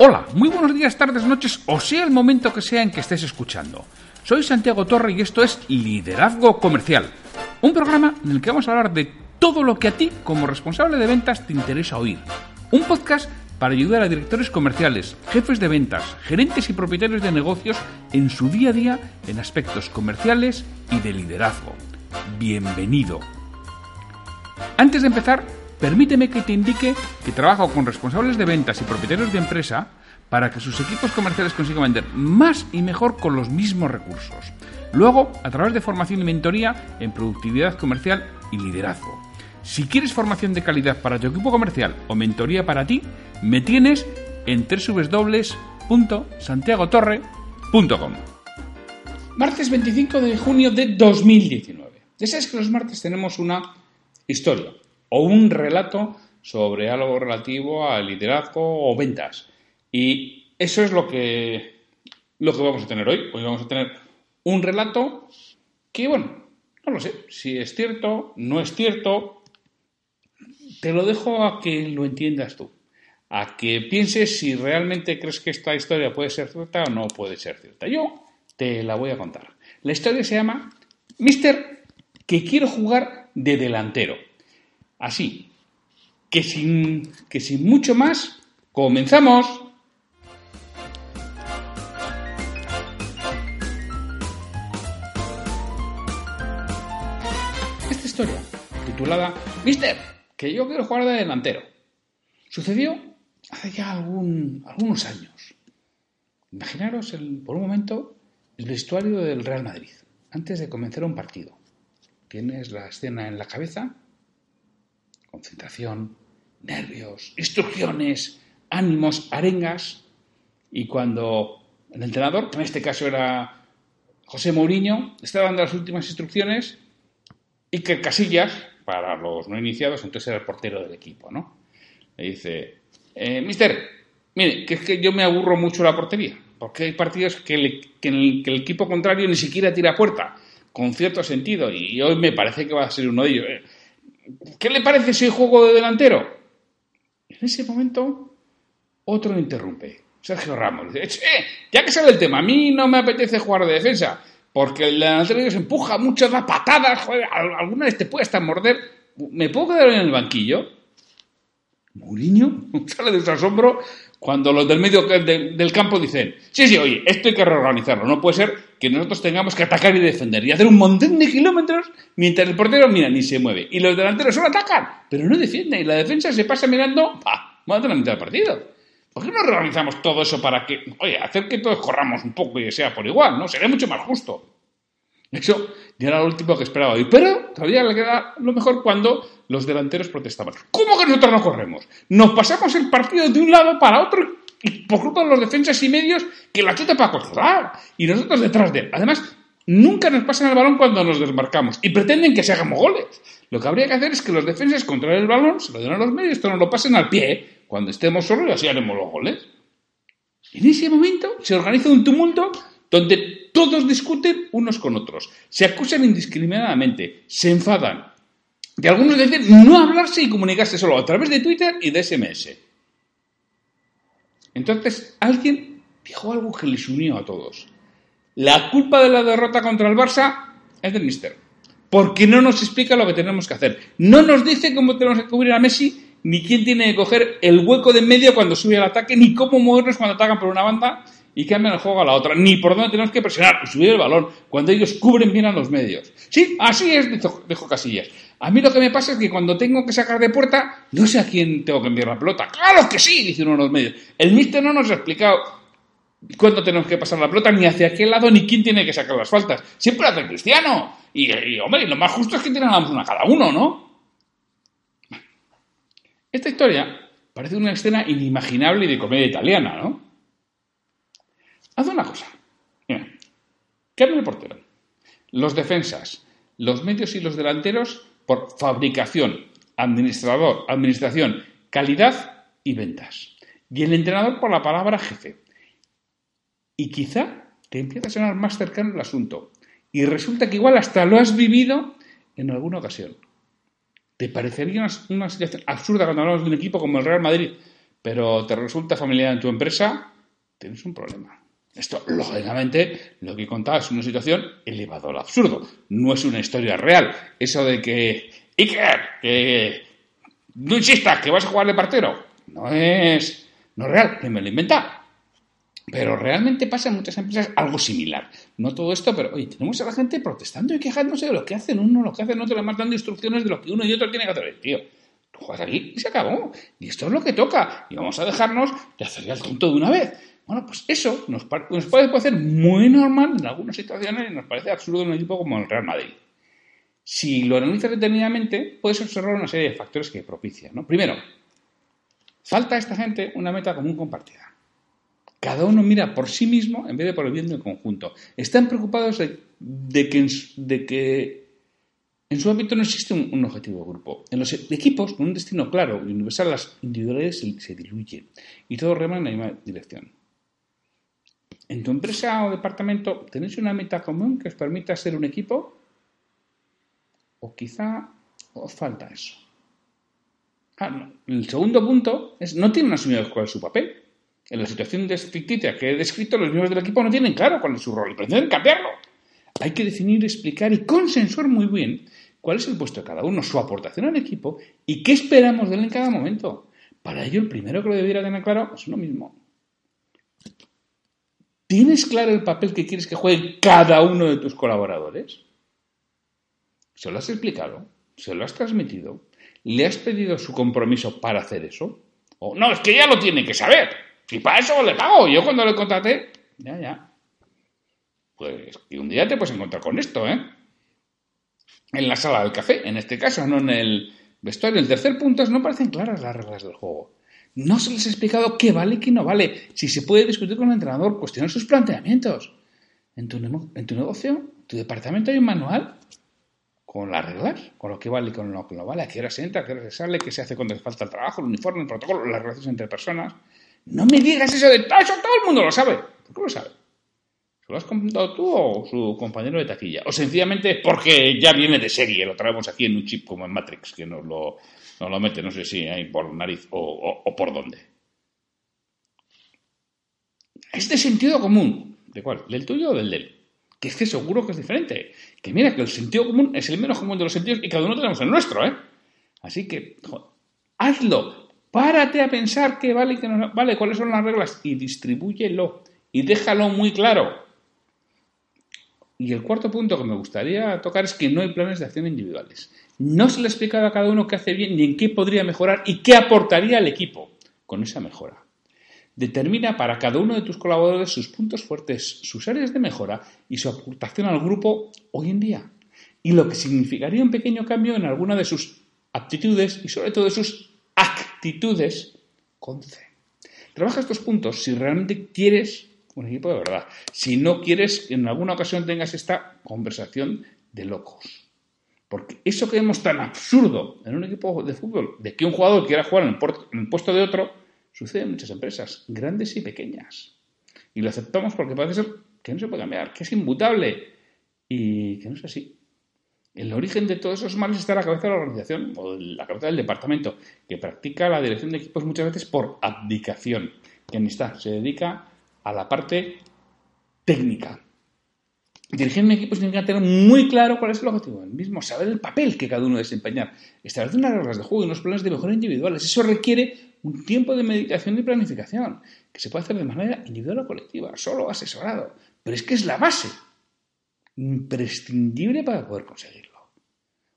Hola, muy buenos días, tardes, noches, o sea el momento que sea en que estés escuchando. Soy Santiago Torre y esto es Liderazgo Comercial, un programa en el que vamos a hablar de todo lo que a ti, como responsable de ventas, te interesa oír. Un podcast para ayudar a directores comerciales, jefes de ventas, gerentes y propietarios de negocios en su día a día en aspectos comerciales y de liderazgo. Bienvenido. Antes de empezar, Permíteme que te indique que trabajo con responsables de ventas y propietarios de empresa para que sus equipos comerciales consigan vender más y mejor con los mismos recursos. Luego, a través de formación y mentoría en productividad comercial y liderazgo. Si quieres formación de calidad para tu equipo comercial o mentoría para ti, me tienes en www.santiagotorre.com. Martes 25 de junio de 2019. Ya sabes que los martes tenemos una historia o un relato sobre algo relativo al liderazgo o ventas. Y eso es lo que, lo que vamos a tener hoy. Hoy vamos a tener un relato que, bueno, no lo sé, si es cierto, no es cierto, te lo dejo a que lo entiendas tú, a que pienses si realmente crees que esta historia puede ser cierta o no puede ser cierta. Yo te la voy a contar. La historia se llama Mister que quiero jugar de delantero. Así que sin, que sin mucho más, comenzamos. Esta historia, titulada Mister, que yo quiero jugar de delantero, sucedió hace ya algún, algunos años. Imaginaros por un momento el vestuario del Real Madrid, antes de comenzar un partido. Tienes la escena en la cabeza concentración, nervios, instrucciones, ánimos, arengas. Y cuando el entrenador, que en este caso era José Mourinho, estaba dando las últimas instrucciones y que Casillas, para los no iniciados, entonces era el portero del equipo, ¿no? Le dice, eh, mister, mire, que es que yo me aburro mucho la portería, porque hay partidos que, el, que el equipo contrario ni siquiera tira puerta, con cierto sentido, y hoy me parece que va a ser uno de ellos. ¿eh? ¿Qué le parece ese juego de delantero? En ese momento, otro interrumpe. Sergio Ramos ya que sale el tema, a mí no me apetece jugar de defensa, porque el delantero se empuja mucho, da patadas, joder, alguna vez te puede hasta morder. ¿Me puedo quedar en el banquillo? Mourinho sale de su asombro cuando los del medio del campo dicen, sí, sí, oye, esto hay que reorganizarlo, no puede ser que nosotros tengamos que atacar y defender y hacer un montón de kilómetros mientras el portero mira ni se mueve y los delanteros solo atacan, pero no defienden y la defensa se pasa mirando, ¡pah! Vamos a la mitad del partido. ¿Por qué no reorganizamos todo eso para que, oye, hacer que todos corramos un poco y sea por igual, ¿no? Sería mucho más justo. Eso ya era lo último que esperaba hoy. Pero todavía le queda lo mejor cuando los delanteros protestaban. ¿Cómo que nosotros no corremos? Nos pasamos el partido de un lado para otro y por culpa de los defensas y medios que la chuta para controlar. Y nosotros detrás de él. Además, nunca nos pasan el balón cuando nos desmarcamos y pretenden que se hagamos goles. Lo que habría que hacer es que los defensas controlen el balón, se lo den a los medios, esto nos lo pasen al pie cuando estemos solos y así haremos los goles. En ese momento se organiza un tumulto donde todos discuten unos con otros, se acusan indiscriminadamente, se enfadan. Y algunos dicen no hablarse y comunicarse solo a través de Twitter y de SMS. Entonces alguien dijo algo que les unió a todos. La culpa de la derrota contra el Barça es del Mister. Porque no nos explica lo que tenemos que hacer. No nos dice cómo tenemos que cubrir a Messi, ni quién tiene que coger el hueco de medio cuando sube al ataque, ni cómo movernos cuando atacan por una banda y cambian el juego a la otra, ni por dónde tenemos que presionar y subir el balón cuando ellos cubren bien a los medios. Sí, así es, dijo Casillas. A mí lo que me pasa es que cuando tengo que sacar de puerta, no sé a quién tengo que enviar la pelota. ¡Claro que sí! Dice uno de los medios. El míster no nos ha explicado cuándo tenemos que pasar la pelota, ni hacia qué lado, ni quién tiene que sacar las faltas. Siempre hace Cristiano. Y, hombre, lo más justo es que tiráramos una cada uno, ¿no? Esta historia parece una escena inimaginable y de comedia italiana, ¿no? Haz una cosa. Mira, cambia el portero. Los defensas, los medios y los delanteros por fabricación, administrador, administración, calidad y ventas. Y el entrenador por la palabra jefe. Y quizá te empieza a sonar más cercano el asunto. Y resulta que igual hasta lo has vivido en alguna ocasión. ¿Te parecería una, situación absurda cuando hablamos de un equipo como el Real Madrid? pero te resulta familiar en tu empresa, tienes un problema. Esto, lógicamente, lo que he contado es una situación elevada al absurdo. No es una historia real. Eso de que, Iker, que no insistas que vas a jugar de partero, no es, no es real, que me lo he inventado. Pero realmente pasa en muchas empresas algo similar. No todo esto, pero oye, tenemos a la gente protestando y quejándose de lo que hacen uno, lo que hacen otro, además dando instrucciones de lo que uno y otro tienen que hacer. Tío, tú juegas aquí y se acabó. Y esto es lo que toca. Y vamos a dejarnos de hacer el tonto de una vez. Bueno, pues eso nos, nos puede parecer muy normal en algunas situaciones y nos parece absurdo en un equipo como el Real Madrid. Si lo analizas detenidamente, puedes observar una serie de factores que propician. Primero, falta a esta gente una meta común compartida. Cada uno mira por sí mismo en vez de por el bien del conjunto. Están preocupados de, que, en, su ámbito no existe un, objetivo de grupo. En los equipos, con un destino claro y universal, las individualidades se, diluyen y todos reman en la misma dirección. En tu empresa o departamento, ¿tenéis una meta común que os permita ser un equipo? ¿O quizá os falta eso? Ah, El segundo punto es, no tienen asumido cuál es su papel. En la situación ficticia que he descrito, los miembros del equipo no tienen claro cuál es su rol y pretenden cambiarlo. Hay que definir, explicar y consensuar muy bien cuál es el puesto de cada uno, su aportación al equipo y qué esperamos de él en cada momento. Para ello, el primero que lo debiera tener claro es uno mismo. ¿Tienes claro el papel que quieres que juegue cada uno de tus colaboradores? ¿Se lo has explicado? ¿Se lo has transmitido? ¿Le has pedido su compromiso para hacer eso? O no, es que ya lo tiene que saber. Y para eso le pago. Yo cuando le contraté, ya, ya. Pues y un día te puedes encontrar con esto, ¿eh? En la sala del café, en este caso, no en el vestuario. El tercer punto no parecen claras las reglas del juego. No se les ha explicado qué vale y qué no vale. Si se puede discutir con el entrenador, cuestionar sus planteamientos. En tu, en tu negocio, tu departamento hay un manual con las reglas, con lo que vale y con lo que no vale, a qué hora se entra, a qué hora se sale, qué se hace cuando falta el trabajo, el uniforme, el protocolo, las relaciones entre personas. No me digas eso de eso todo el mundo lo sabe. ¿Por qué lo sabe? ¿Se lo has contado tú o su compañero de taquilla? O sencillamente porque ya viene de serie, lo traemos aquí en un chip como en Matrix, que nos lo, lo mete, no sé si ahí por nariz o, o por dónde. Es de sentido común. ¿De cuál? ¿Del tuyo o del de él? Que es que seguro que es diferente. Que mira que el sentido común es el menos común de los sentidos y cada uno tenemos el nuestro, ¿eh? Así que, hazlo. Párate a pensar qué vale y qué no vale, cuáles son las reglas y distribúyelo y déjalo muy claro. Y el cuarto punto que me gustaría tocar es que no hay planes de acción individuales. No se le ha explicado a cada uno qué hace bien ni en qué podría mejorar y qué aportaría al equipo con esa mejora. Determina para cada uno de tus colaboradores sus puntos fuertes, sus áreas de mejora y su aportación al grupo hoy en día. Y lo que significaría un pequeño cambio en alguna de sus aptitudes y sobre todo sus actitudes con C. Trabaja estos puntos si realmente quieres un equipo de verdad. Si no quieres que en alguna ocasión tengas esta conversación de locos. Porque eso que vemos tan absurdo en un equipo de fútbol, de que un jugador quiera jugar en el, puesto de otro, sucede en muchas empresas, grandes y pequeñas. Y lo aceptamos porque parece ser que no se puede cambiar, que es inmutable y que no es así. El origen de todos esos males está en la cabeza de la organización o en la cabeza del departamento, que practica la dirección de equipos muchas veces por abdicación. ¿Quién está? Se dedica a la parte técnica. Dirigir un equipo significa tener muy claro cuál es el objetivo del mismo, saber el papel que cada uno desempeñar, establecer unas reglas de juego y unos planes de mejora individuales. Eso requiere un tiempo de meditación y planificación, que se puede hacer de manera individual o colectiva, solo asesorado. Pero es que es la base imprescindible para poder conseguirlo.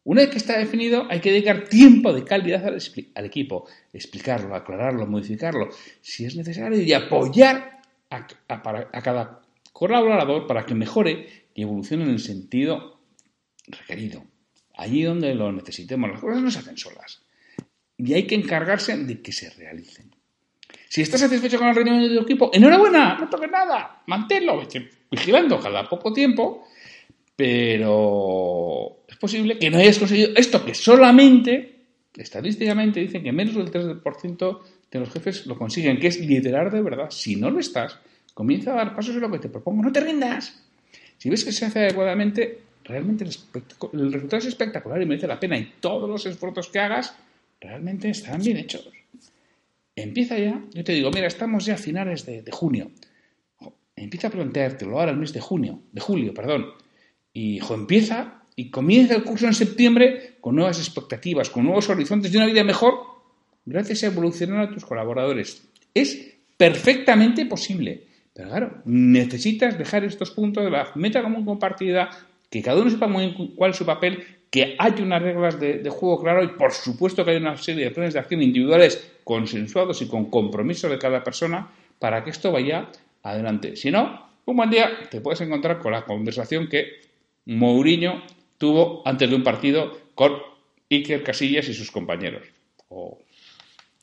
Una vez que está definido, hay que dedicar tiempo de calidad al, equipo, explicarlo, aclararlo, modificarlo, si es necesario, y apoyar a, cada colaborador para que mejore y evolucione en el sentido requerido. Allí donde lo necesitemos, las cosas no se hacen solas. Y hay que encargarse de que se realicen. Si estás satisfecho con el rendimiento de tu equipo, enhorabuena, no toques nada, manténlo, vigilando cada poco tiempo, pero posible que no hayas conseguido esto que solamente, estadísticamente, dicen que menos del 3% de los jefes lo consiguen, que es liderar de verdad. Si no lo estás, comienza a dar pasos en lo que te propongo. No te rindas. Si ves que se hace adecuadamente, realmente el, resultado es espectacular y merece la pena. Y todos los esfuerzos que hagas realmente estarán bien hechos. empieza ya, yo te digo, mira, estamos ya a finales de, junio. Empieza a planteártelo ahora el mes de junio, de julio, perdón. Y empieza y comienza el curso en septiembre con nuevas expectativas, con nuevos horizontes de una vida mejor, gracias a evolucionar a tus colaboradores. Es perfectamente posible. Pero claro, necesitas dejar estos puntos de la meta común compartida, que cada uno sepa muy bien cuál es su papel, que hay unas reglas de, juego claro y por supuesto que hay una serie de planes de acción individuales consensuados y con compromiso de cada persona para que esto vaya adelante. Si no, un buen día te puedes encontrar con la conversación que Mourinho tuvo antes de un partido con Iker Casillas y sus compañeros. ¿O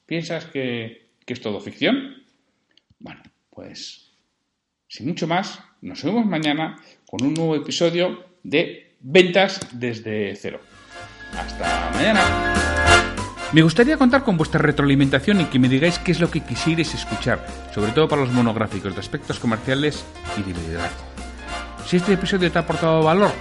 piensas que, es todo ficción? Bueno, pues sin mucho más, nos vemos mañana con un nuevo episodio de Ventas desde cero. Hasta mañana. Me gustaría contar con vuestra retroalimentación y que me digáis qué es lo que quisierais escuchar, sobre todo para los monográficos de aspectos comerciales y de liderazgo. Si este episodio te ha aportado valor,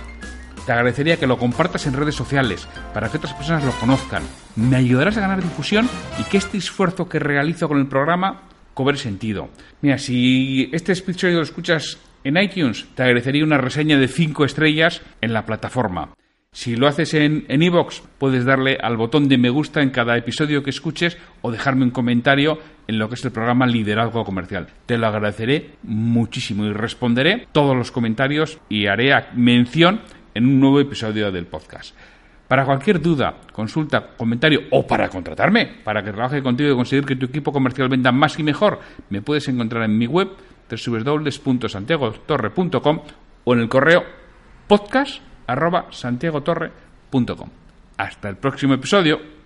te agradecería que lo compartas en redes sociales para que otras personas lo conozcan. Me ayudarás a ganar difusión y que este esfuerzo que realizo con el programa cobre sentido. Mira, si este episodio lo escuchas en iTunes, te agradecería una reseña de 5 estrellas en la plataforma. Si lo haces en iVoox, puedes darle al botón de me gusta en cada episodio que escuches o dejarme un comentario en lo que es el programa Liderazgo Comercial. Te lo agradeceré muchísimo y responderé todos los comentarios y haré mención en un nuevo episodio del podcast. Para cualquier duda, consulta, comentario o para contratarme, para que trabaje contigo y conseguir que tu equipo comercial venda más y mejor, me puedes encontrar en mi web www.santiagotorre.com o en el correo podcast.santiagotorre.com. Hasta el próximo episodio.